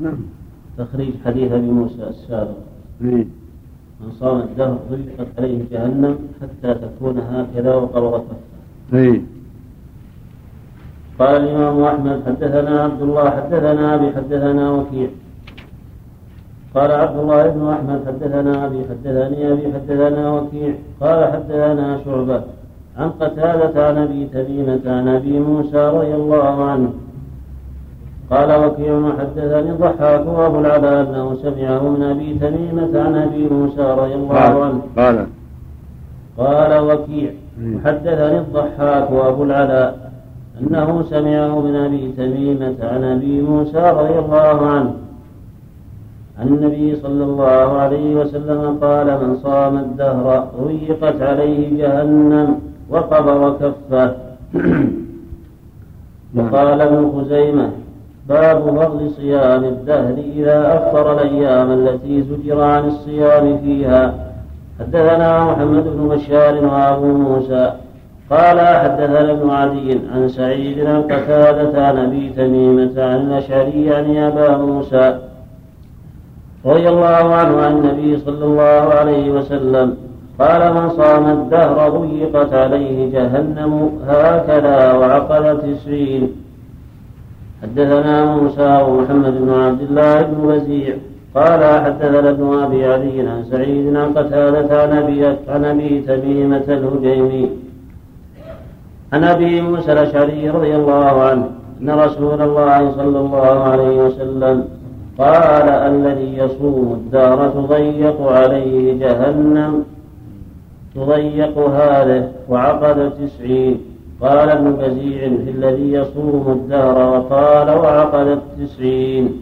نعم. تخريج حديث أبي موسى السابق. إيه. من صام الدهر ضيقت عليه جهنم حتى تكون هكذا كفه إيه. قال الإمام أحمد حدثنا عبد الله حدثنا أبي حدثنا وكيع. قال عبد الله بن أحمد حدثنا أبي حدثني أبي حدثنا وكيع. قال حدثنا شعبة عن قتادة عن أبي تميمة عن أبي موسى رضي الله عنه قال وكيع حدثني الضحاك وابو العلاء أنه سمعه من أبي تميمة عن أبي موسى رضي الله عنه. قال. قال وكيع حدثني الضحاك وابو العلاء أنه سمعه من أبي تميمة عن أبي موسى رضي الله عنه. عن النبي صلى الله عليه وسلم قال من صام الدهر ضيقت عليه جهنم وقبر كفه. وقال ابن خزيمة باب فضل صيام الدهر إذا أفطر الأيام التي زجر عن الصيام فيها. حدثنا محمد بن بشار وأبو موسى. قال حدثنا ابن عدي عن سعيد عن قتادة عن أبي تميمة عن الأشعري عن أبا موسى رضي الله عنه عن النبي صلى الله عليه وسلم. قال من صام الدهر ضيقت عليه جهنم هكذا وعقل تسعين حدثنا موسى ومحمد بن عبد الله بن وزيع قال حدثنا ابن أبي علي عن سعيد عن قتادة عن ابي عن أبي تميمة الهجيمي. عن أبي موسى الأشعري رضي الله عنه أن رسول الله صلى الله عليه وسلم قال الذي يصوم الدار تضيق عليه جهنم تضيق هذه وعقد تسعين. قال ابن بزيع في الذي يصوم الدهر وقال وعقد التسعين.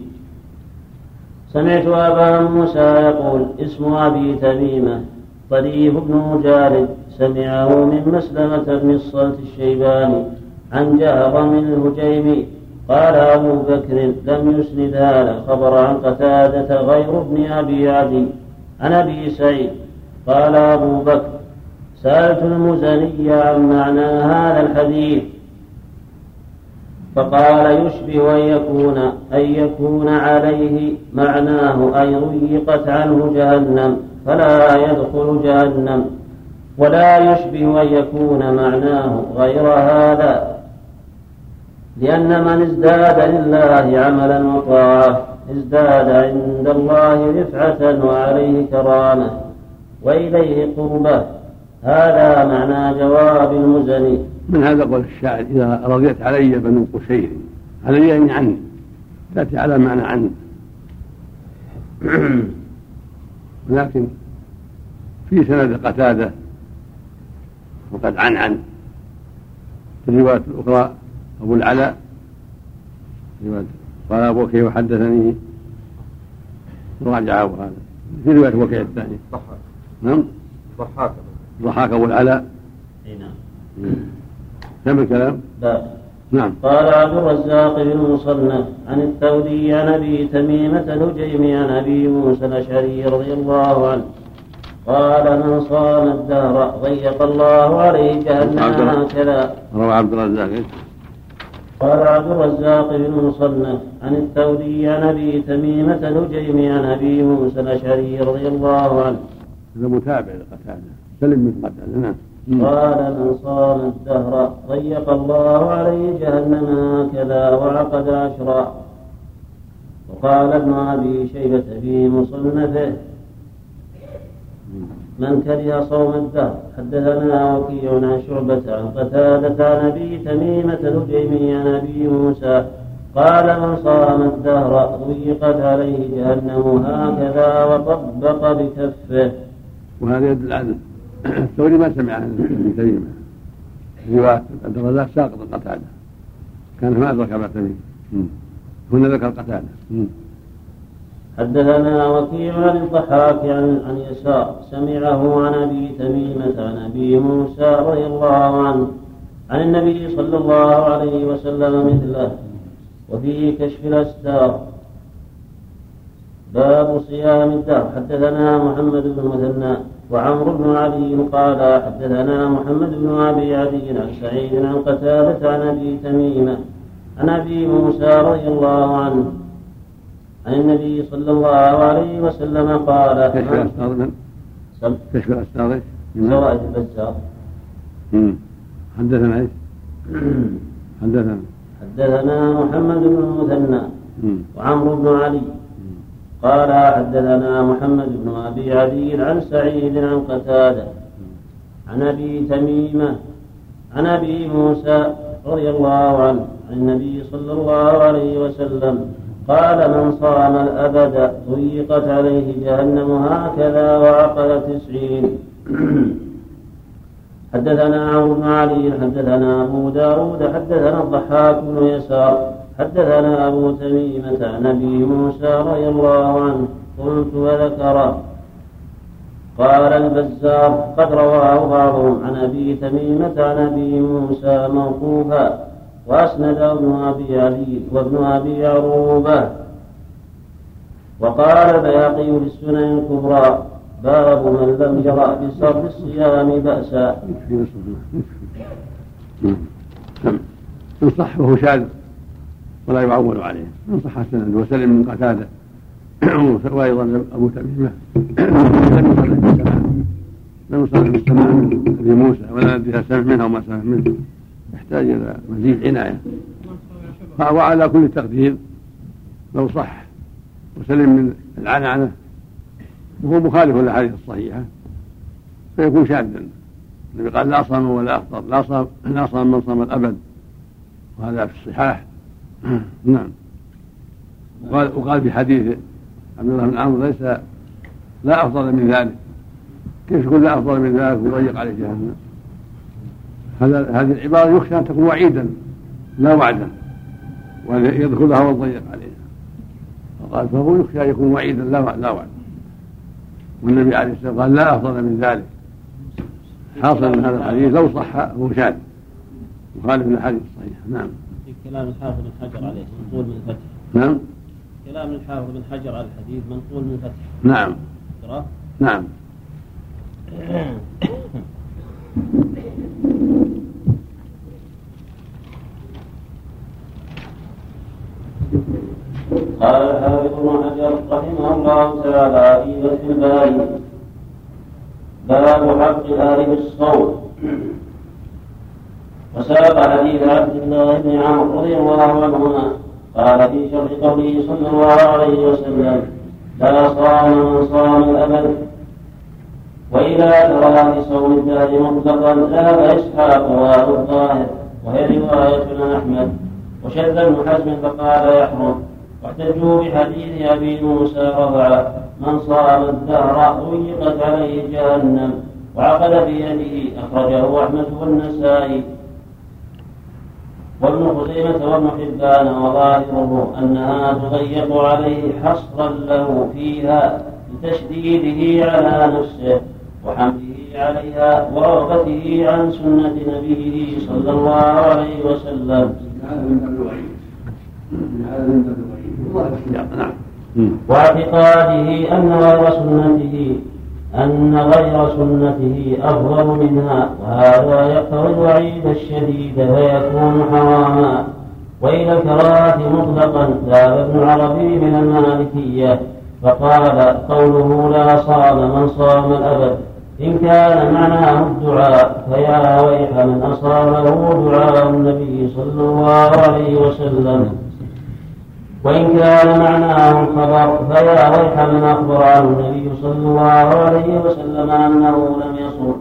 سمعت أبا موسى يقول اسم أبي تميمة طريف بن مجالد سمعه من مسلمة بن الصلت الشيباني عن جهر من الهجيم قال أبو بكر لم يسند هذا الخبر عن قتادة غير ابن أبي عدي عن أبي سعيد. قال أبو بكر سألت المزني عن معنى هذا الحديث. فقال يشبه أن يكون أن يكون عليه معناه أي ضيقت عنه جهنم فلا يدخل جهنم. ولا يشبه أن يكون معناه غير هذا لأن من ازداد لله عملا وطاعة ازداد عند الله رفعة وعليه كرامة وإليه قربة. هذا معنى جواب المزني. من هذا قول الشاعر إذا رضيت علي بنو قشير. علي يعني عني تأتي على معنى عني ولكن في سند قتادة وقد عن عن في الرواية الأخرى أبو العلاء. قال أبو وكيع وحدثني. راجعه هذا. في رواية وكيع الثانية نعم؟ ضحاك. ضحاك أبو العلاء إي نعم. كم الكلام؟ باب نعم. قال عبد الرزاق بن مصنف عن الثوري عن أبي تميمة الهجيم عن أبي موسى الأشعري رضي الله عنه. قال من صام الدهر ضيق الله عليه جهنم هكذا. روى عبد الرزاق؟ قال عبد الرزاق بن مصنف عن الثوري عن أبي تميمة الهجيم عن أبي موسى الأشعري رضي الله عنه. هذا متابع لقتادة. سلم من قتادة نعم. قال من صام الدهر ضيق الله عليه جهنم هكذا وعقد عشرا. وقال ابن أبي شيبة في مصنفه من كره صوم الدهر حدثنا وكيع عن شعبة عن قتادة عن أبي تميمة الهجيمي عن أبي موسى. قال من صام الدهر ضيقت عليه جهنم هكذا وطبق بكفه. وهذا يدل على الثوري ما سمع عن ابن تميمة رواية عبد الرزاق ساقط قتادة كان ما أدرك أبا تميمة هنا ذكر قتادة. حدثنا وكيع عن الضحاك عن عن يسار سمعه عن أبي تميمه عن أبي موسى رضي الله عنه عن النبي صلى الله عليه وسلم مثله وفيه كشف الأستار. باب صيام الدهر. حدثنا محمد بن مثنى. وعمرو بن علي قال حدثنا محمد بن أبي علي عن سعيد عن قتادة عن أبي تميمه عن أبي موسى رضي الله عنه. عن النبي صلى الله عليه وسلم قال كشف الأستاذ من؟ كشف الأستاذ زوائد البزار. حدثنا إيش؟ حدثنا. حدثنا محمد بن المثنى وعمرو بن علي. قال حدثنا محمد بن أبي عدي عن سعيد عن قتادة عن أبي تميمة عن أبي موسى رضي الله عنه عن النبي صلى الله عليه وسلم قال من صام الأبد ضيقت عليه جهنم هكذا وعقل تسعين. حدثنا عمرو بن علي حدثنا أبو داود حدثنا الضحاك بن يسار حدثنا أبو تميمة عن أبي موسى رضي الله عنه قلت وذكر قال البزار قد رواه بعضهم عن أبي تميمة عن أبي موسى موقوفا وأسند ابن أبي علي وابن أبي عروبة وقال البياقي في السنن الكبرى باب من لم يرى بصرف الصيام بأسا فهو شاذ ولا يعول عليه. إن صح السند. وسلم من قتادة. وأيضا أبو تميمة. لم يصلح بالسماع لم من أبي موسى ولا ندري سمع منها وما سمع منه. يحتاج إلى مزيد عناية. وعلى كل تقدير. لو صح. وسلم من العنعنة. وهو مخالف للأحاديث الصحيحة. فيكون شاذا. النبي قال لا صام ولا أفطر. لا صام لا صام من صام الأبد. وهذا في الصحاح. نعم. وقال وقال في حديث عبد الله بن عمرو ليس لا أفضل من ذلك. كيف يكون لا أفضل من ذلك؟ ويضيق عليه جهنم. هذا هذه العبارة يخشى أن تكون وعيدا لا وعدا. ويدخلها ويضيق عليها. فقال فهو يخشى أن يكون وعيدا لا لا وعدا والنبي عليه الصلاة والسلام قال لا أفضل من ذلك. حاصل من هذا الحديث لو صح هو شاذ مخالف للحديث الصحيح. نعم. كلام الحافظ بن حجر عليه منقول من الفتح. نعم. كلام الحافظ بن حجر على الحديث منقول من الفتح. نعم. نعم. قال الحافظ بن حجر رحمه الله تعالى في فتح الباري باب حق الاله بالصوم وساق حديث عبد الله بن عمرو رضي الله عنهما. قال في شرح قوله صلى الله عليه وسلم لا صام من صام الأبد. والى كراهه صوم الدهر مطلقا ذهب اسحاق وابو الطاهر. وهي رواية أحمد. وشد ابن حزم فقال يحرم. واحتجوا بحديث أبي موسى رفع من صام الدهر ضيقت عليه جهنم. وعقد بيده أخرجه أحمد والنسائي. وابن خزيمة وابن حبان وظاهره أنها تضيق عليه حصرا له فيها لتشديده على نفسه وحمله عليها ورغبته عن سنة نبيه صلى الله عليه وسلم. واعتقاده أن غير سنته أن غير سنته أفضل منها وهذا يقتضي الوعيد الشديد فيكون حراما. وإلى الكراهة مطلقا ذهب ابن عربي من المالكية فقال قوله لا صام من صام الأبد. إن كان معناه الدعاء فيا ويح من أصابه دعاء النبي صلى الله عليه وسلم. وإن كان معناه الخبر فيا ويح من أخبر النبي صلى الله عليه وسلم أنه لم يصم.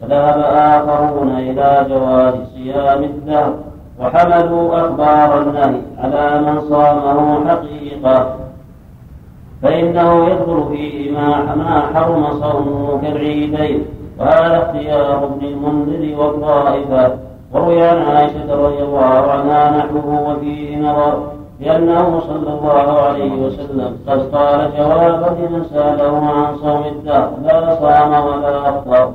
فذهب آخرون إلى جواز صيام الدهر وحملوا أخبار النهي على من صامه حقيقة. فإنه يدخل فيه ما ما حرم صومه كالعيدين. وهذا اختيار ابن المنذر والطائفة. وروي عن عائشة رضي الله عنها نحوه وفيه نظر. لأنه صلى الله عليه وسلم. قد قال جوابا لمن سأله عن صوم الدهر. لا صام ولا أفطر.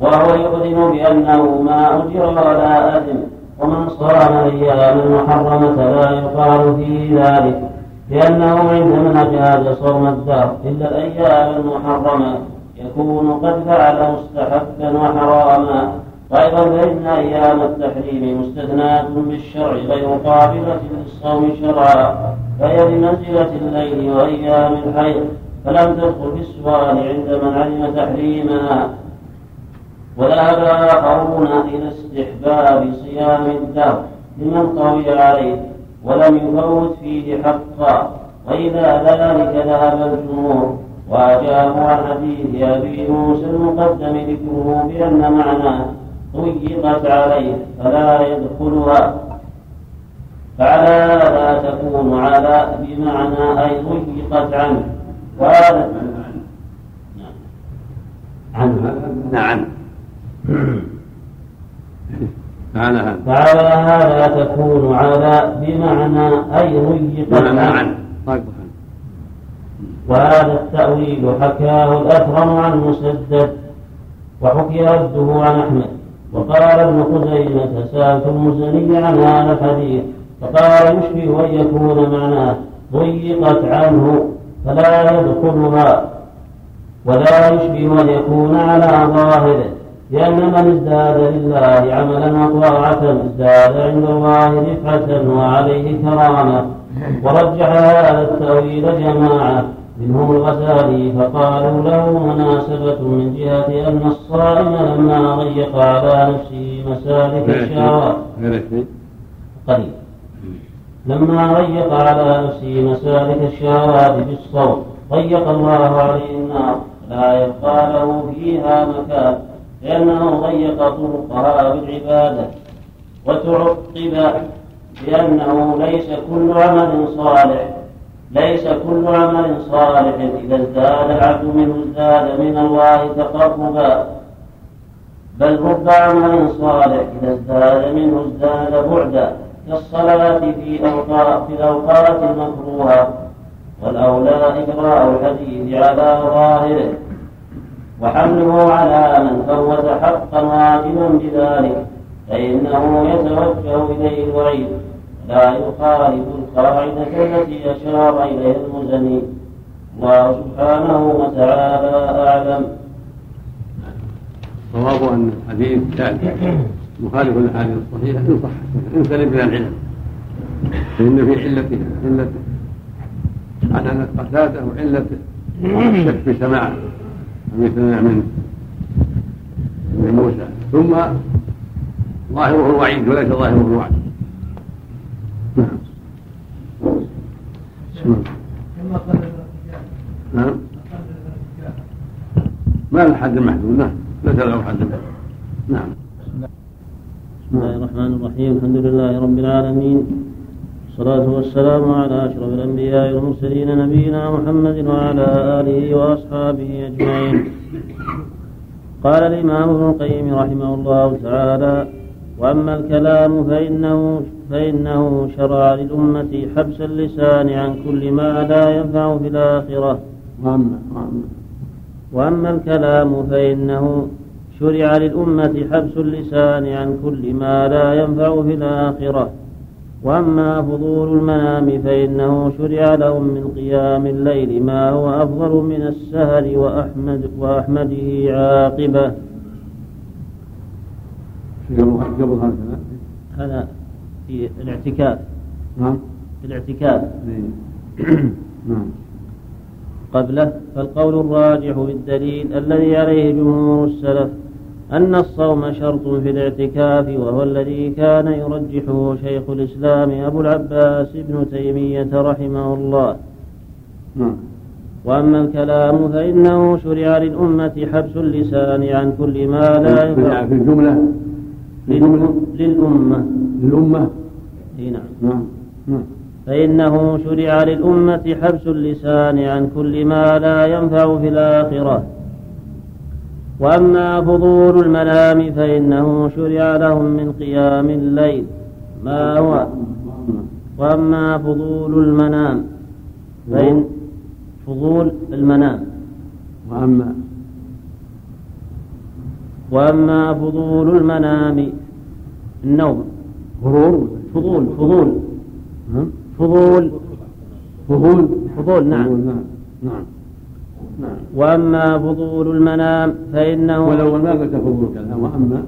وهو يقدم بأنه ما أجر ولا أثم ومن صام أياما محرمة لا يقال في ذلك. لأنه عندما أجاز صوم الدهر إلا الأيام المحرمة يكون قد فعل مستحبا وحراما. وأيضا فإن أيام التحريم مستثناة بالشرع غير قابلة للصوم شرعا فهي بمنزلة الليل وأيام الحيض فلم تدخل في السؤال عند من علم تحريمها وذهب آخرون إلى استحباب صيام الدهر لمن قوي عليه ولم يفوت فيه حقا وإلى ذلك ذهب الجمهور. وأجابوا عن حديث أبي موسى المقدم ذكره بأن معناه ضيقت عليه فلا يدخلها. فعلى هذا تكون على بمعنى أي ضيقت عنه. وهذا عنه نعم فعلى هذا. فعلى هذا تكون على بمعنى أي ضيقت عنه. وهذا التأويل حكاه الأكرم عن مسدد. وحكي رده عن أحمد. وقال ابن خزيمة سألت المزني عن هذا الحديث فقال يشبه أن يكون معناه ضيقت عنه فلا يدخلها. ولا يشبه أن يكون على ظاهره لأن من ازداد لله عملا وطاعة ازداد عند الله رفعة وعليه كرامة. ورجح هذا التأويل جماعة منهم الغزالي فقالوا له مناسبة من جهة أن الصائم لما ضيق على نفسه مسالك الشهوات قليل لما ضيق على نفسه مسالك الشهوات بالصوم ضيق الله عليه النار. لا يبقى له فيها مكان لأنه ضيق طرقها بالعبادة. وتعقب بأنه ليس كل عمل صالح. ليس كل عمل صالح إذا ازداد العبد منه ازداد من الله تقربا. بل رب عمل صالح إذا ازداد منه ازداد بعدا كالصلاة في أوقات في الأوقات المكروهة. والأولى إقراء الحديث على ظاهره. وحمله على من فوت حقا واجبا بذلك. فإنه يتوجه إليه الوعيد. لا يخالف القاعدة التي أشار إليها المزني الله سبحانه وتعالى أعلم صواب أن الحديث ثابت مخالف للأحاديث الصحيحة إن صح إن سلم من العلم. فإن في علته علة عن أن قتادة وعلة الشك في سماعه لم سمع من من موسى. ثم ظاهره الوعيد وليس ظاهره الوعد. نعم ما له حد محدود نعم. ليس له حد محدود. نعم. بسم الله الرحمن الرحيم. الحمد لله رب العالمين. والصلاة والسلام على أشرف الأنبياء والمرسلين نبينا محمد وعلى آله وأصحابه أجمعين. قال الإمام ابن القيم رحمه الله تعالى وأما الكلام فإنه فإنه شرع للأمة حبس اللسان عن كل ما لا ينفع في الآخرة. وأما الكلام فإنه شرع للأمة حبس اللسان عن كل ما لا ينفع في الآخرة. وأما فضول المنام فإنه شرع لهم من قيام الليل ما هو أفضل من السهر وأحمد وأحمده عاقبة. قبل هذا في الاعتكاف. نعم. في الاعتكاف. نعم. قبله فالقول الراجح بالدليل الذي عليه جمهور السلف أن الصوم شرط في الاعتكاف وهو الذي كان يرجحه شيخ الإسلام أبو العباس ابن تيمية رحمه الله. نعم. وأما الكلام فإنه شرع للأمة حبس اللسان عن كل ما لا ينفع في الجملة. للأمة. للأمة. إي نعم. نعم نعم. فإنه شرع للأمة حبس اللسان عن كل ما لا ينفع في الآخرة. وأما فضول المنام فإنه شرع لهم من قيام الليل. ما هو؟ وأما فضول المنام فإن فضول المنام. وأما وأما فضول المنام النوم. فضول. فضول فضول. فضول. فضول. فضول نعم. نعم. نعم. نعم. وأما فضول المنام فإنه ولو ما قلت فضول الكلام وأما؟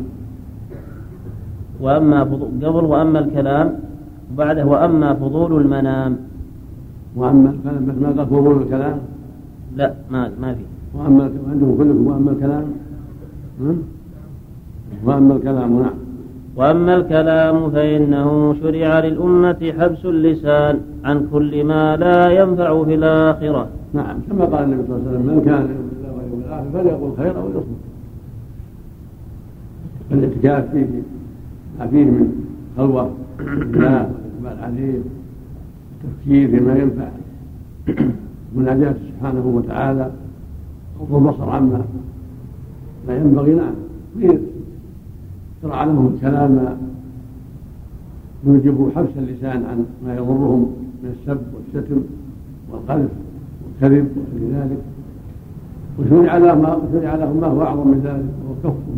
وأما قبل وأما الكلام بعده وأما فضول المنام. وأما الكلام بس ما قال فضول الكلام؟ لا ما ما في. وأما عندهم كلكم وأما الكلام؟ وأما الكلام نعم. وأما الكلام فإنه شرع للأمة حبس اللسان عن كل ما لا ينفع في الآخرة. نعم كما قال النبي صلى الله عليه وسلم من كان يؤمن بالله واليوم الآخر فليقل خيرا أو ليصمت الاعتكاف فيه ما فيه من خلوة بالله والإقبال عليه التفكير فيما ينفع مناجاته سبحانه وتعالى غض البصر عما لا ينبغي نعم. شرع لهم الكلام يوجب حبس اللسان عن ما يضرهم من السب والشتم والقذف والكذب وغير ذلك. وشرع ما شرع لهم ما هو أعظم من ذلك وهو كفه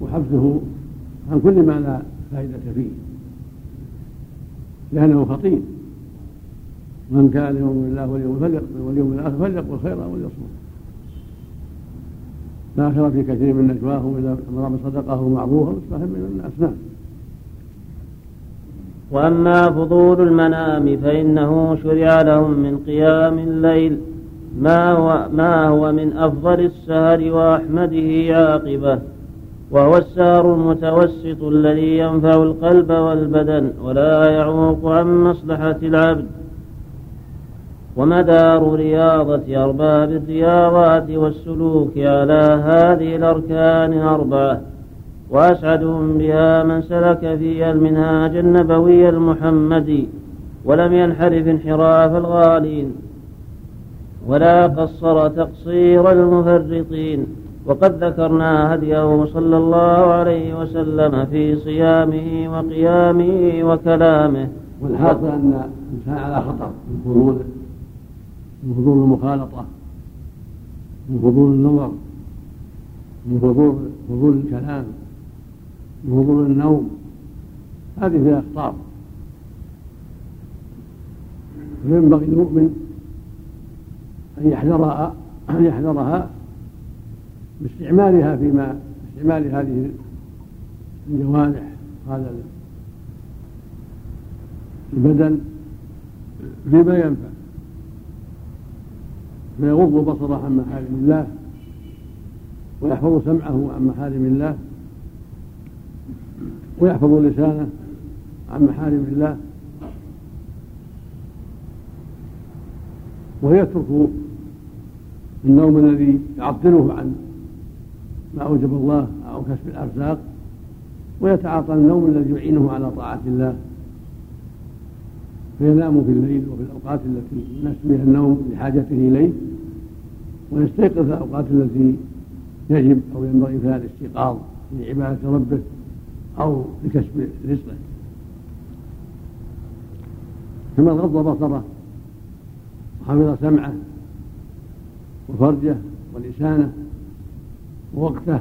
وحبسه عن كل ما لا فائدة فيه. لأنه خطير. من كان يؤمن بالله واليوم واليوم الآخر فليقل خيرا وليصمت. خير في كثير من نجواهم اذا أمر بصدقه أو معروفا واصلاح من الناس نعم وأما فضول المنام فإنه شرع لهم من قيام الليل. ما هو, ما هو من أفضل السهر وأحمده عاقبة. وهو السهر المتوسط الذي ينفع القلب والبدن ولا يعوق عن مصلحة العبد. ومدار رياضة أرباب الرياضات والسلوك على هذه الأركان الأربعة وأسعدهم بها من سلك فيها المنهاج النبوي المحمدي ولم ينحرف انحراف الغالين. ولا قصر تقصير المفرطين. وقد ذكرنا هديه صلى الله عليه وسلم في صيامه وقيامه وكلامه. والحاصل أن الإنسان على خطر من من فضول المخالطة من فضول النظر من فضول فضول الكلام من فضول النوم. هذه فيها أخطار فينبغي المؤمن أن يحذرها أن يحذرها باستعمالها فيما استعمال هذه الجوارح هذا البدن فيما ينفع. فيغض بصره عن محارم الله ويحفظ سمعه عن محارم الله ويحفظ لسانه عن محارم الله ويترك النوم الذي يعطله عن ما أوجب الله أو كسب الأرزاق ويتعاطى النوم الذي يعينه على طاعة الله فينام في الليل وفي الأوقات التي يناسب بها النوم لحاجته إليه ويستيقظ في الأوقات التي يجب أو ينبغي فيها الاستيقاظ لعبادة ربه أو لكسب رزقه. كما غض بصره وحفظ سمعه وفرجه ولسانه ووقته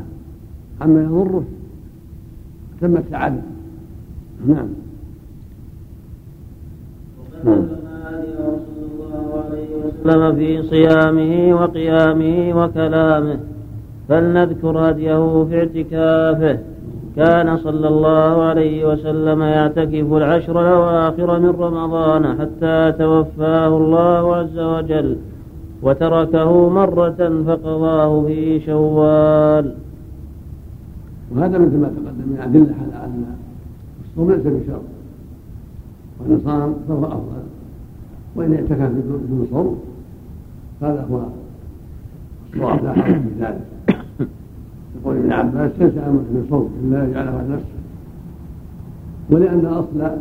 عما يضره تم السعادة نعم. وسلم في صيامه وقيامه وكلامه فلنذكر هديه في اعتكافه. كان صلى الله عليه وسلم يعتكف العشر الأواخر من رمضان حتى توفاه الله عز وجل وتركه مرة فقضاه في شوال. وهذا مثل ما تقدم من أدلة على أن الصوم ليس بشرط. وإن صام فهو أفضل. وإن اعتكف بدون صوم هذا هو الصواب لا حرج في ذلك. يقول ابن عباس ليس أمر في صوم إلا يجعله عن نفسه. ولأن الأصل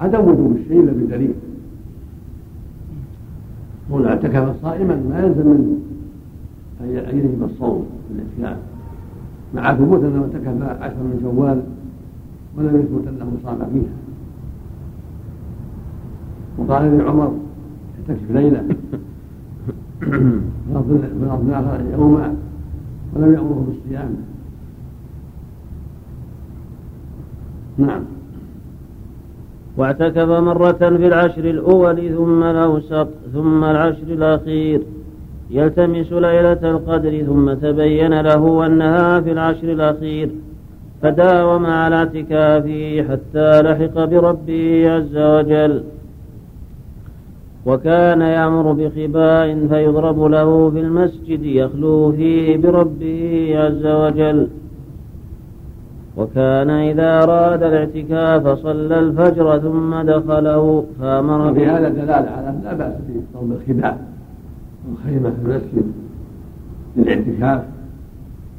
عدم وجوب الشيء إلا بدليل. قول اعتكف صائما ما يلزم منه أن يجب الصوم في الاعتكاف مع ثبوت أنه اعتكف عشر من شوال ولم يثبت أنه صام فيها. وقال لعمر اعتكف ليله الآخر يوما ولم يأمره بالصيام. نعم. واعتكف مرة في العشر الأول ثم الأوسط ثم العشر الأخير. يلتمس ليلة القدر ثم تبين له أنها في العشر الأخير. فداوم على اعتكافه حتى لحق بربه عز وجل. وكان يأمر بخباء فيضرب له في المسجد يخلو فيه بربه عز وجل. وكان إذا أراد الاعتكاف صلى الفجر ثم دخله فأمر وفي هذا دلالة على لا بأس بضرب الخباء والخيمة في المسجد للاعتكاف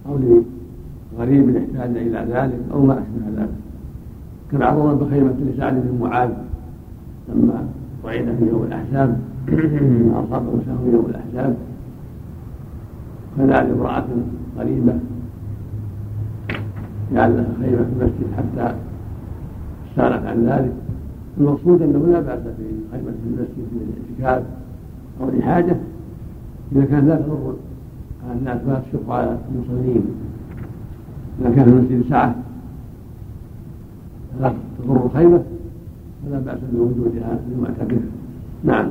أو لغريب يحتاج إلى ذلك أو ما أشبه ذلك. كما عرض بخيمة لسعد بن معاذ لما صعد في يوم الأحزاب. أصابه سهم يوم الأحزاب. فنال امرأة قريبة جعل لها خيمة في المسجد حتى سالت عن ذلك. المقصود أنه لا بأس في خيمة في المسجد للاعتكاف أو لحاجة إذا كان لا تضر الناس ولا تشق على المصلين. إذا كان في المسجد سعة لا تضر الخيمة. فلا بأس بوجودها للمعتكف نعم.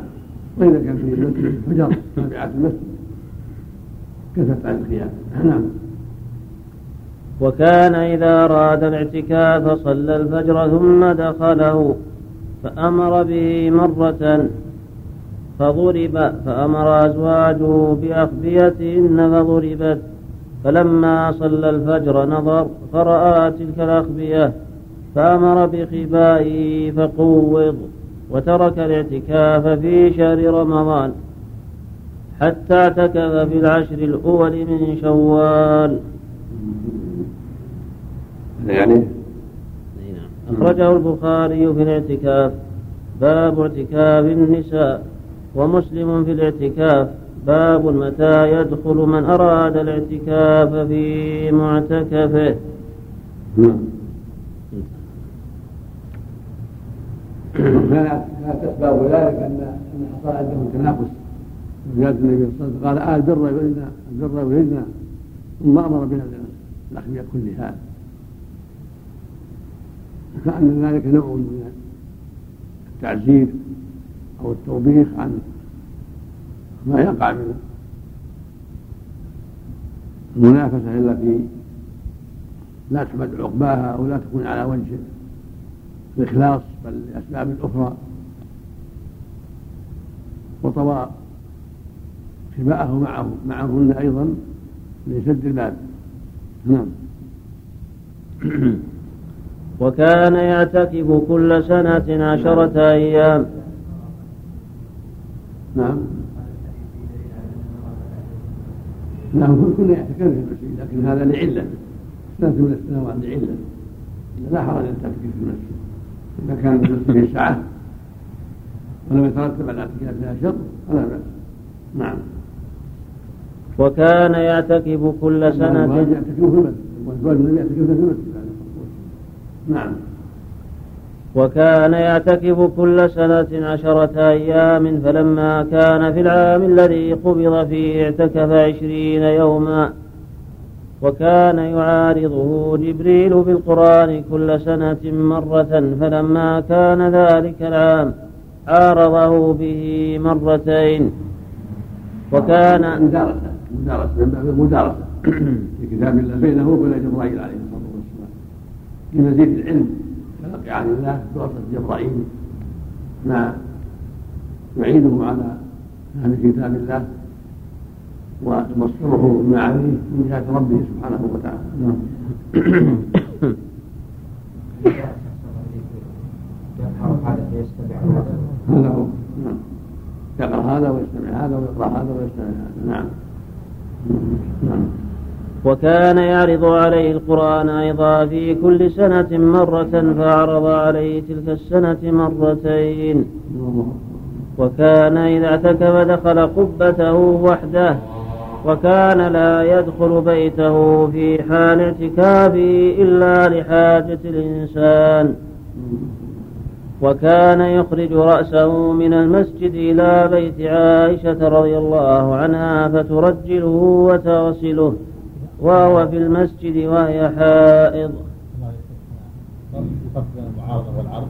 وإذا كان في المسجد فجر تابعة المسجد. كفت عن القيام. نعم. وكان إذا أراد الاعتكاف صلى الفجر ثم دخله فأمر به مرة فضرب فأمر أزواجه بأخبيتهن فضربت. فلما صلى الفجر نظر فرأى تلك الأخبية فأمر بخبائه فقوض وترك الاعتكاف في شهر رمضان حتى اعتكف في العشر الأول من شوال. يعني نعم. أخرجه البخاري في الاعتكاف. باب اعتكاف النساء ومسلم في الاعتكاف. باب متى يدخل من أراد الاعتكاف في معتكفه. نعم. كانت اسباب ذلك ان أن حصل عندهم تنافس. زيادة النبي صلى الله عليه وسلم قال آل بر يريدنا البر يريدنا ثم أمر بها الاخبيه كلها كأن ذلك نوع من التعزير أو التوبيخ عن ما يقع من المنافسة إلا في لا تحمد عقباها أو لا تكون على وجه الإخلاص بل لأسباب أخرى وطوى خباءه معه معهن أيضا لسد الباب. نعم. وكان يعتكف كل سنة عشرة أيام. نعم. نعم كنا يعتكف في المسجد لكن هذا لعلة. سنة من السنوات لعلة. لا حرج أن تعتكف في المسجد. كان المسجد فيه سعة ولم يترتب على الاعتكاف فيها شر فلا بأس. نعم. وكان يعتكف كل سنة. يعتكف في المسجد والزواج النبي يعتكف في المسجد نعم. وكان يعتكف كل سنة عشرة أيام فلما كان في العام الذي قبض فيه اعتكف عشرين يوما. وكان يعارضه جبريل بالقرآن كل سنة مرة فلما كان ذلك العام عارضه به مرتين. وكان مدارسة مدارسة من باب المدارسة في كتاب الله بينه وبين جبرائيل عليه الصلاة والسلام. لمزيد العلم. تلقي عن الله بواسطة جبرائيل ما يعينه على فهم كتاب الله. وتبصره بما عليه من جهة ربه سبحانه وتعالى. نعم. هذا هو. نعم. يقرأ هذا ويستمع هذا ويقرأ هذا ويستمع هذا. نعم. نعم. وكان يعرض عليه القرآن أيضا في كل سنة مرة فعرض عليه تلك السنة مرتين. وكان إذا اعتكف دخل قبته وحده. وكان لا يدخل بيته في حال اعتكافه إلا لحاجة الإنسان. وكان يخرج رأسه من المسجد إلى بيت عائشة رضي الله عنها فترجله وتغسله وهو في المسجد وهي حائض. الفرق بين المعارضة والعرض.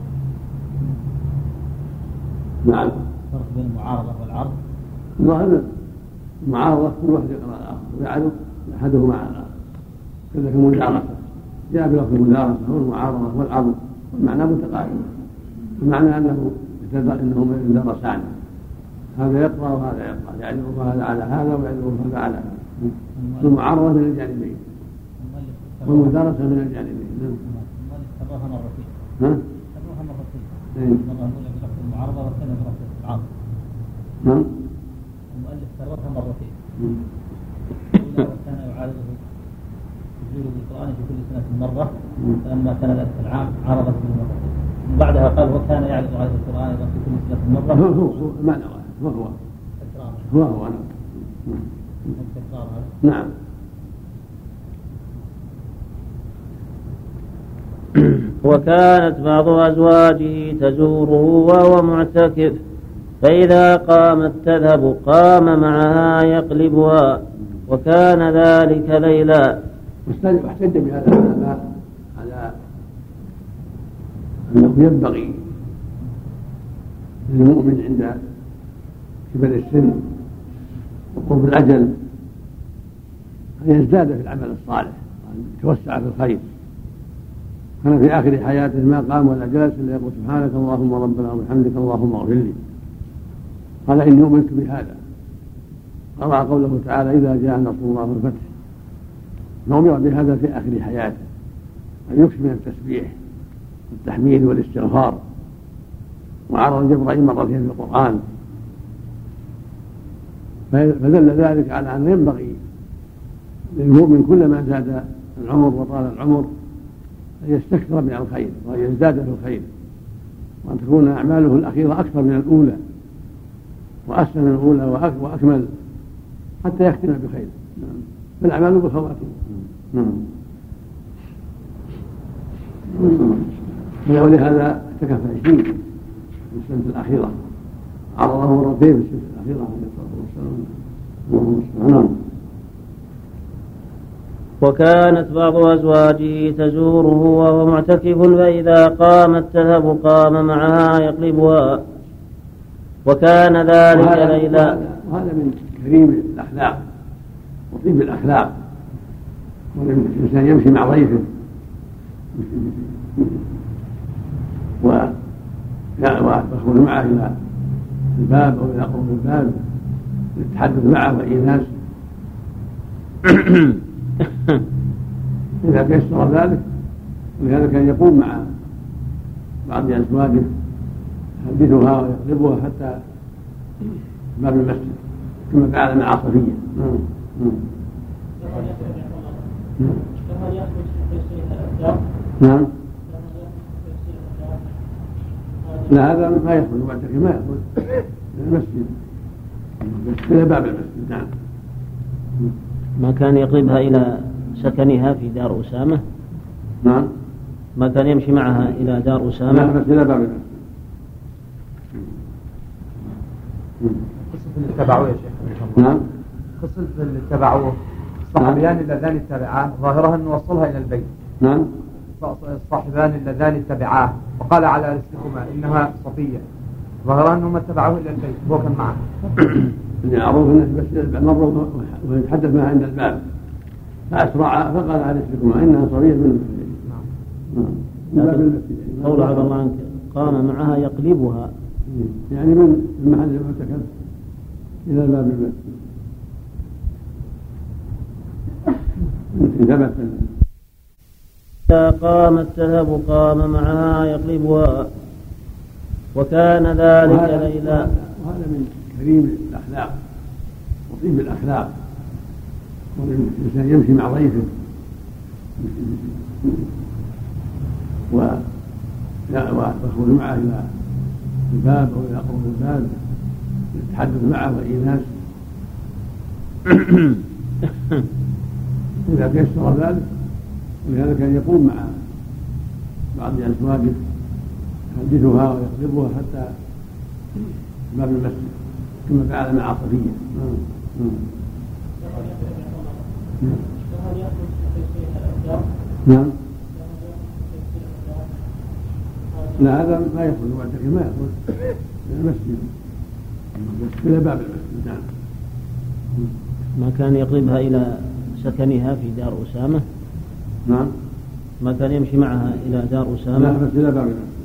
نعم. الفرق بين المعارضة والعرض. ظاهر المعارضة كل واحد يقرأ الآخر ويعرض أحدهما على الآخر كذلك المدارسة. جاء بلفظ المدارسة والمعارضة والعرض. والمعنى متقارب. المعنى أنه انهما يدرسان هذا يقرأ وهذا يقرأ يعرض هذا على هذا ويعرض هذا على هذا. المعارضة من الجانبين. والمدارسة من الجانبين. نعم. كررها مرتين ها؟ كررها مرتين إيه. المرة الأولى بلفظ المعارضة والثانية بلفظ العرض. نعم. كررها مرتين. الأولى وكان يعارضه نزوله بالقرآن في كل سنة مرة. فلما كان ذلك العام عرض به مرتين بعدها قال وكان يعرض عليه القرآن أيضا في كل سنة هو مرة هو هو معنى هو هو. هو هو نعم نعم. وكانت بعض أزواجه تزوره وهو معتكف. فإذا قامت تذهب قام معها يقلبها وكان ذلك ليلا. واحتج بهذا العلماء على أنه ينبغي للمؤمن عند كبر السن وقرب الأجل أن يزداد في العمل الصالح وأن يتوسع في الخير. كان في آخر حياته ما قام ولا جلس إلا يقول سبحانك اللهم ربنا وبحمدك اللهم اغفر لي. قال إني أمرت بهذا. قرأ قوله تعالى إذا جاء نصر الله والفتح. نؤمر بهذا في آخر حياته. أن يكثر من التسبيح والتحميد والاستغفار. وعرض جبرائيل مرتين في القرآن. فدل ذلك على أن ينبغي للمؤمن كلما زاد العمر وطال العمر أن يستكثر من الخير وأن يزداد في الخير. وأن تكون أعماله الأخيرة أكثر من الأولى. وأحسن من الأولى وأكمل حتى يختم بخير. نعم. فالأعمال بالخواتيم نعم. ولهذا اعتكف عشرين في السنة الأخيرة. عرضه مرتين في السنة الأخيرة عليه الصلاة والسلام. نعم. وكانت بعض أزواجه تزوره وهو معتكف فإذا قامت تذهب قام معها يقلبها. وكان ذلك ليلا وهذا من كريم الأخلاق وطيب الأخلاق. والإنسان يمشي مع ضيفه. و ويخرج معه إلى الباب أو إلى قرب الباب للتحدث معه وإيناسه إذا تيسر ذلك ولهذا كان يقوم مع بعض أزواجه. يحدثها ويقلبها حتى باب المسجد كما فعل مع صفية نعم نعم. نعم. لا هذا ما يخرج معتكف ما يخرج المسجد. إلى باب المسجد نعم. ما كان يقلبها إلى سكنها في دار أسامة؟ نعم. ما كان يمشي معها إلى دار لا أسامة بس إلى باب المسجد. قصة اللي اتبعوه يا شيخ. نعم. قصة اللي اتبعوه. الصحابيان اللذان اتبعاه ظاهرها أنه وصلها إلى البيت. نعم. الصاحبان اللذان اتبعاه وقال على رسلكما إنها صفية. ظاهرها انهم اتبعوه إلى البيت. هو كان معه. المعروف انه بس مر ويتحدث معها عند الباب. فأسرع فقال عليه رسلكما إنها صبيه من نعم. نعم. من باب المسجد يعني قول عبد الله عنك قام معها يقلبها. يعني من المحل المعتكف إلى باب المسجد ثبت إذا قامت تذهب قام معها يقلبها. وكان ذلك ليلا وهذا من كريم الأخلاق. وطيب الأخلاق. والانسان يمشي مع ضيفه. و ويخرج معه إلى الباب أو إلى قرب الباب للتحدث معه وايناسه إذا تيسر ذلك ولهذا كان يقوم مع بعض أزواجه يحدثها ويقلبها حتى باب المسجد كما فعل مع صفية نعم. نعم نعم لا هذا ما يخرج معتكف ما يخرج. من المسجد إلى باب المسجد نعم. ما كان يقلبها إلى سكنها في دار أسامة؟ نعم. ما كان يمشي معها إلى دار لا أسامة بس إلى باب المسجد.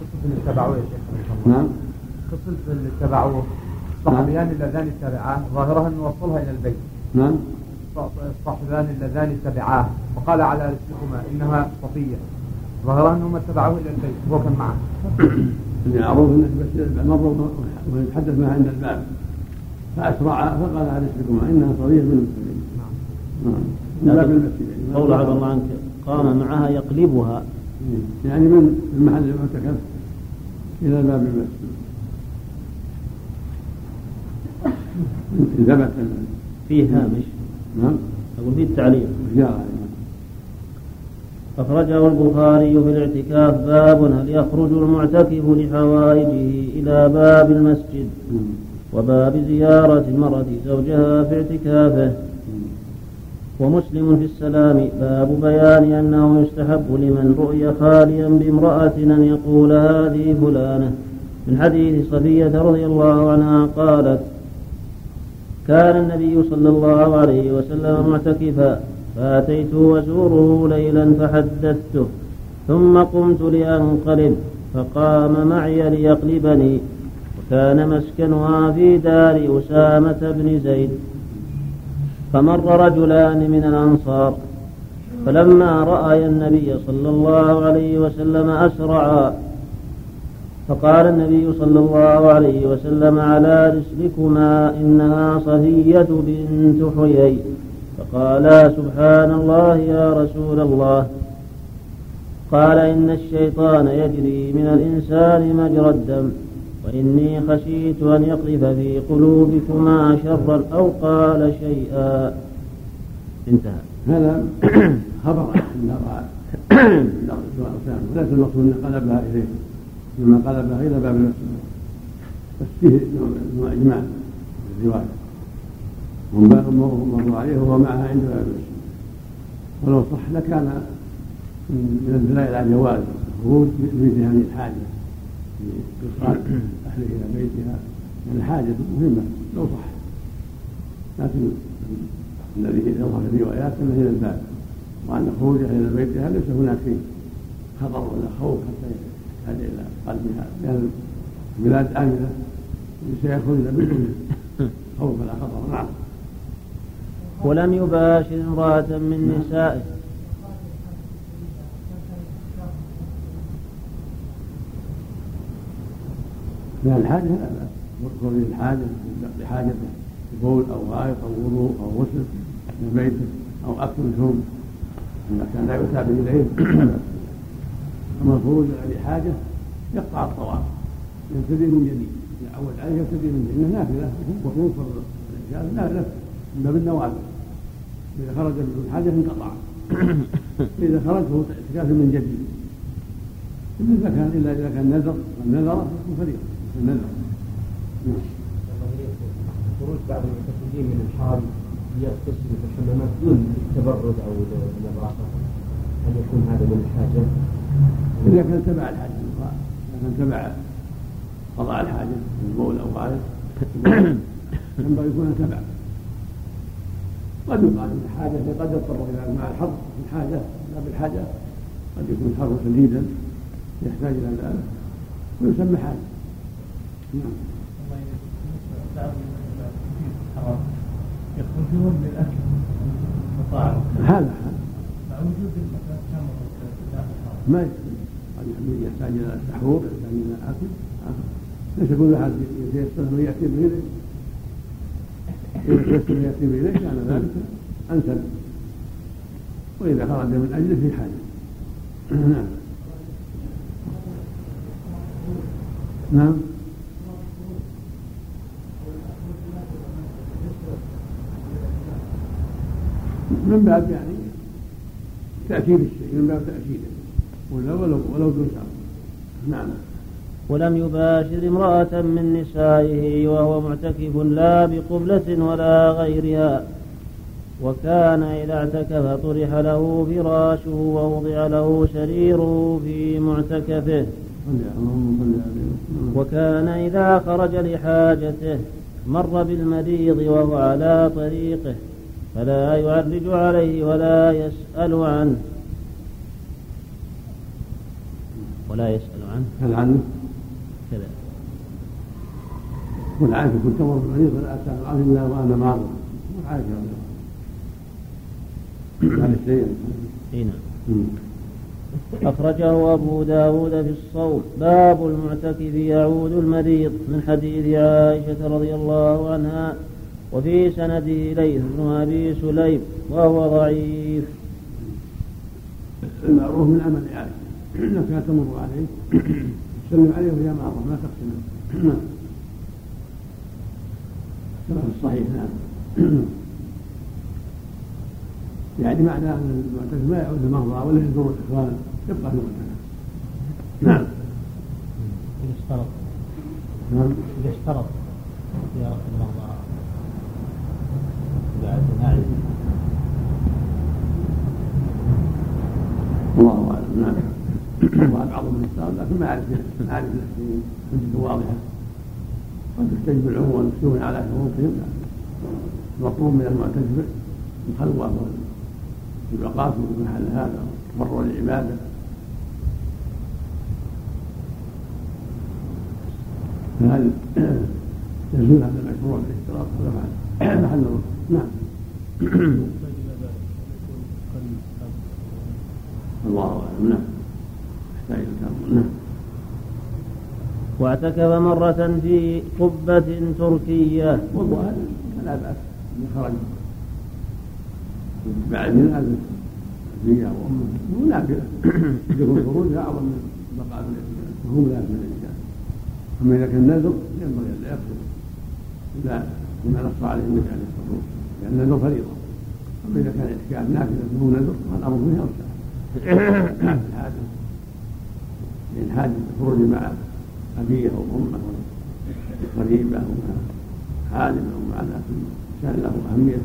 قصة اللي اتبعوه يا شيخ. نعم. قصة اللي اتبعوه. الصحابيان اللذان اتبعاه ظاهرها أن وصلها إلى البيت. نعم. الصحابان اللذان اتبعاه وقال على رسلكما إنها صفية. ظاهرها أنهم اتبعوه إلى البيت وهو كان معه. المعروف انه بس مر ويتحدث معها عند الباب. فأسرع فقال على رسلكما إنها صبيه من المسلمين. نعم. من باب المسجد يعني. قول عبد الله عنك قام معها يقلبها. يعني من المحل المعتكف؟ إلى باب المسجد إن ثبت فيه هامش نعم. أقول فيه التعليق جاء أخرجه البخاري في الاعتكاف باب هل يخرج المعتكف لحوائجه إلى باب المسجد وباب زيارة المرأة زوجها في اعتكافه. ومسلم في السلام باب بيان أنه يستحب لمن رؤي خاليا بامرأة أن يقول هذه فلانة. من حديث صفية رضي الله عنها قالت كان النبي صلى الله عليه وسلم معتكفا فأتيته أزوره ليلا فحدثته ثم قمت لأنقلب فقام معي ليقلبني. وكان مسكنها في دار أسامة بن زيد. فمر رجلان من الأنصار فلما رأي النبي صلى الله عليه وسلم أسرعا فقال النبي صلى الله عليه وسلم على رسلكما إنها صفية بنت حيي. فقالا سبحان الله يا رسول الله. قال إن الشيطان يجري من الإنسان مجرى الدم وإني خشيت أن يقذف في قلوبكما شرا أو قال شيئا. انتهى. هذا خبر راى اسامه وليس المقصود أن قلبها إليه. انما قلبها إلى باب المسجد بس فيه نوع اجماع في الروايه مروا عليه وهو معها عند باب المسجد ولو صح لكان من الدلائل على جواز الخروج بذهن الحاجة. لايصال أهله إلى بيتها. لأن الحاجة مهمة لو صح. لكن الذي يظهر في الروايات أنه إلى الباب. وأن خروجها إلى بيتها ليس هناك فيه خطر ولا خوف حتى يحتاج إلى قلبها لأن البلاد آمنة سيخرجن بدون خوف ولا خطر نعم. ولم يباشر امرأة من نسائه. من الحاجة لا بأس خروج الحاجة لحاجته بول أو غائط أو وضوء أو غسل من بيته أو أكل شرب إذا كان لا يتابع إليه. لا أما الخروج لحاجة يقطع الطواف يبتدي من جديد. يعود عليه يبتدي من جديد. نافلة وخروج الرجال لا من باب النوافل. إذا خرج بدون حاجة انقطع. إذا خرج فهو اعتكاف من جديد. إلا إذا كان إلا إذا كان نذر النذر يكون فريضة. النذر نعم. خروج بعض المعتكفين من الحرم يغتسل في الحمامات دون التبرد أو النظافة. هل يكون هذا من الحاجة؟ إذا كان تبع الحاجة إذا كان تبع قضاء الحاجة من بول أو غائط ينبغي يكون تبع. قد يقال إن الحاجة قد يضطر إلى مع الحر في الحاجة لا بالحاجة قد يكون الحر شديدا يحتاج إلى ذلك ويسمى حاجة. نعم. يخرجون للاكل مطاعم هذا. هذا وجود ما قد يحتاج إلى سحور يحتاج إلى اكل. ليس كل احد يتيسر من يأتي اليه إذا تيسر من يأتي اليه كان ذلك أنسب. وإذا خرج من أجله في حاجة. نعم. نعم. من باب يعني تأكيد الشيء من باب تأكيده. ولا ولو ولو دون شرط نعم. ولم يباشر امرأة من نسائه وهو معتكف لا بقبلة ولا غيرها. وكان إذا اعتكف طرح له فراشه ووضع له سريره في معتكفه. وكان إذا خرج لحاجته مر بالمريض وهو على طريقه. فلا يعرج عليه ولا يسأل عنه. ولا يسأل عنه. هل عنه؟ كذا. والعافية كنت تمر بالمريض فلا أسأل عنه إلا وأنا ماضي والعافية. هذا الشيء إي نعم. أخرجه أبو داود في الصوم. باب المعتكف يعود المريض من حديث عائشة رضي الله عنها وفي سنده ليث بن أبي سليم وهو ضعيف. المعروف من عمل عائشة. انك تمر عليه تسلم عليه وهي معروف ما تقسم نعم كما في الصحيح نعم. يعني معنى ان المعتكف ما يعود المرضى ولا يزور الإخوان يبقى في المعتكف نعم. إذا اشترط. نعم. إذا اشترط زيارة المرضى. بعد نعم الله أعلم. نعم. وقال بعضهم من السلام لكن ما أعرف ما أعرف حجته واضحة. قد تستجب العموم والمسلمون على شروطهم المطلوب من المعتكف الخلوه والوقاف في محل هذا والتفرع للعبادة. فهل يزول هذا المشروع بالاشتراط هذا محل نعم. الله أعلم. نعم. نعم. واعتكف مرة في قبة تركية. والله لا بأس. ان خرج. بعد زوجها وامه نافله يكون خروجها اعظم من بقاء في الاعتكاف وهو لازم من الاعتكاف أما إذا كان نذر ينبغي أن لا يخرج إلا لما نص عليه النبي عليه الصلاة والسلام. لأن النذر فريضة. أما إذا كان اعتكاف نافله وهو نذر فالأمر به أوسع. نعم الحاجة لأن حاجة الخروج مع أبيه أو أمه قريبة أو مع عالم أو مع ناس كان له أهمية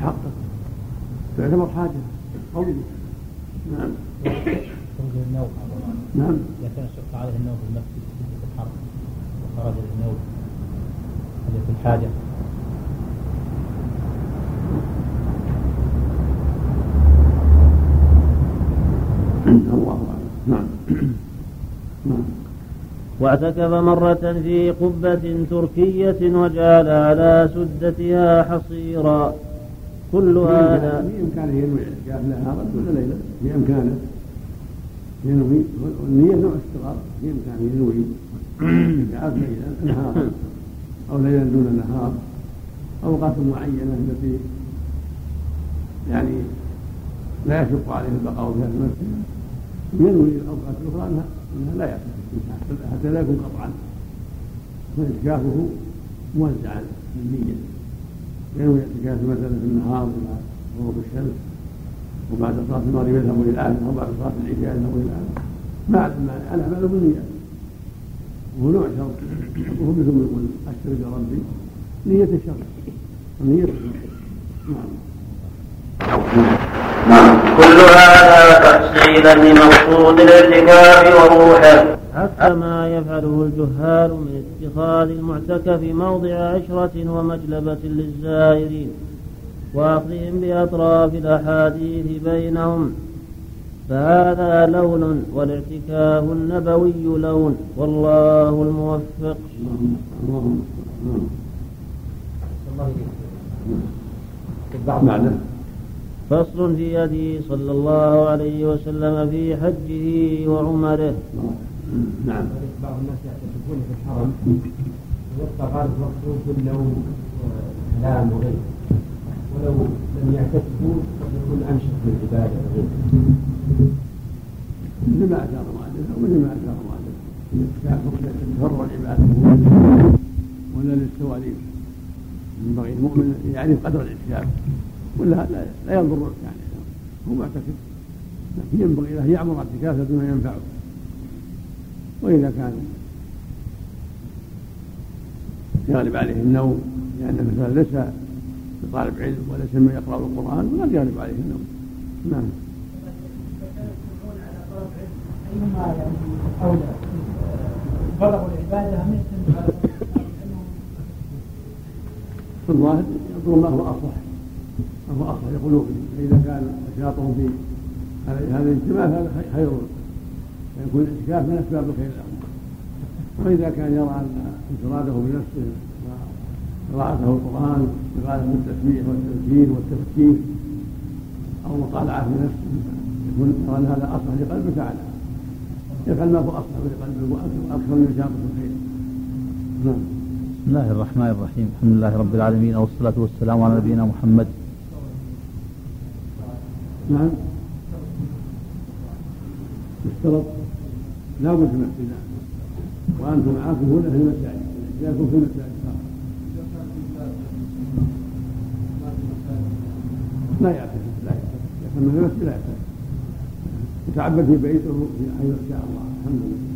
حقه. تعتبر حاجة قوية. نعم. تنزل النوم. نعم. إذا كان شق عليه النوم في المسجد في شدة الحر وخرج للنوم. هل يكون حاجة؟ الله. أعلم نعم. واعتكف مرة في قبة تركية وجعل على سدتها حصيرا. كل هذا بإمكانه ينوي؟ الاعتكاف نهارا ولا ليلا بإمكانه ينوي. والنية نوع اشتراط بإمكانه ينوي. الاعتكاف ليلا نهارا أو ليلا دون نهار. أوقات معينة التي يعني لا يشق عليه البقاء فيها في المسجد. ينوي الأوقات الأخرى أنها أنها لا يعتكف حتى لا يكون قطعا. فاعتكافه موزعا بالنية ينوي اعتكاف مثلا في النهار مع غروب الشمس وبعد صلاة المغرب يذهب للآخرة وبعد صلاة العشاء يذهب للآخرة ما ما الأعمال بالنية وهو نوع شرط وهو مثل ما يقول أشترك ربي. نية الشرط ونية نعم. كل هذا تحصيلا لمقصود الاعتكاف وروحه. حتى ما يفعله الجهال من اتخاذ المعتكف موضع عشرة ومجلبة للزائرين وأخذهم بأطراف الأحاديث بينهم. فهذا لون والاعتكاف النبوي لون والله الموفق. نعم بعده فصل في هدي صلى الله عليه وسلم في حجه وعمره. نعم. بعض الناس يعتكفون في الحرم ويبقى غالب وقته في النوم وكلام وغيره. ولو لم يعتكفوا قد يكون انشط للعباده وغيره. لما اشار مؤلف أو لما اشار مؤلف الاعتكاف تفرع العباده ولا للسواليف ينبغي المؤمن يعرف قدر الاعتكاف ولا لا, لا ينظر يعني هو معتكف لكن ينبغي له يعمر اعتكافه بما ينفعه. وإذا كان يغلب عليه النوم لأن مثلا ليس بطالب علم وليس من يقرا القرآن وقد يغلب عليه النوم. نعم. ايهما يعني اولى بلغوا العبادة ام الظاهر يقول الله هو فهو اصلح لقلوبهم فإذا كان نشاطهم في هذا الاجتماع فهذا خير. فيكون الاعتكاف من أسباب الخير. لهم وإذا كان يرى أن انفراده بنفسه وقراءته القرآن استغاثه بالتسبيح والتذكير والتفكير أو مطالعة في نفسه يكون يرى أن هذا أصلح لقلبه فعله يفعل ما هو أصلح لقلبه وأكثر من في الخير. نعم. بسم الله الرحمن الرحيم. الحمد لله رب العالمين والصلاة والسلام على نبينا محمد نعم. يشترط لا بد من الاقتداء وأنتم عاكفون في المساجد. الاعتكاف في المساجد لا يعتكف لا يعتكف يكون في المسجد لا يعتكف يتعبد في بيته حيث شاء الله. الحمد لله.